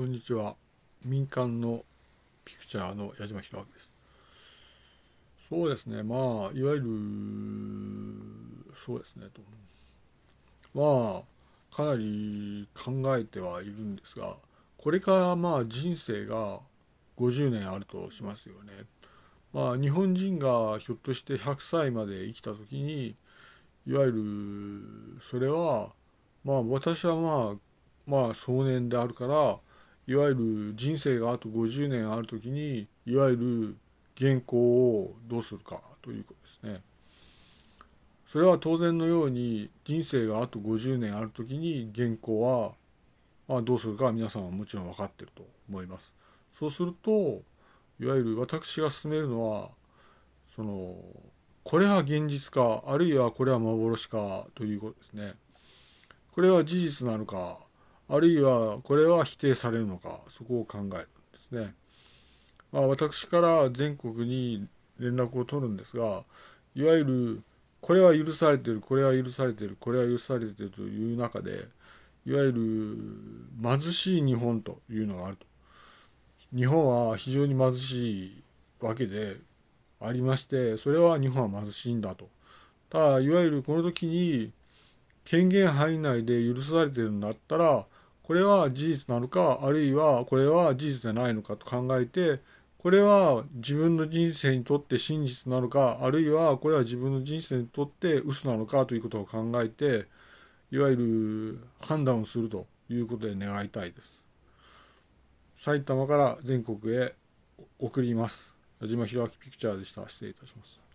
こんにちは。民間のピクチャーの矢島弘明です。そうですね、まあ、いわゆる、そうですね、と。まあ、かなり考えてはいるんですが、これからまあ人生が50年あるとしますよね。まあ、日本人がひょっとして100歳まで生きた時に、いわゆる、それは、まあ私はまあ、まあ壮年であるから、いわゆる人生があと50年ある時にいわゆる原稿をどうするかということですね。それは当然のように人生があと50年ある時に原稿は、まあ、どうするか皆さんはもちろん分かってると思います。そうするといわゆる私が進めるのはそのこれは現実かあるいはこれは幻かということですね。これは事実なのかあるいはこれは否定されるのかそこを考えるんですね。まあ、私から全国に連絡を取るんですがいわゆるこれは許されてるこれは許されてるこれは許されてるという中でいわゆる貧しい日本というのがあると。日本は非常に貧しいわけでありましてそれは日本は貧しいんだと。ただいわゆるこの時に権限範囲内で許されてるんだったらこれは事実なのかあるいはこれは事実じゃないのかと考えてこれは自分の人生にとって真実なのかあるいはこれは自分の人生にとって嘘なのかということを考えていわゆる判断をするということで願いたいです。埼玉から全国へ送ります。矢島弘明ピクチャーでした。失礼いたします。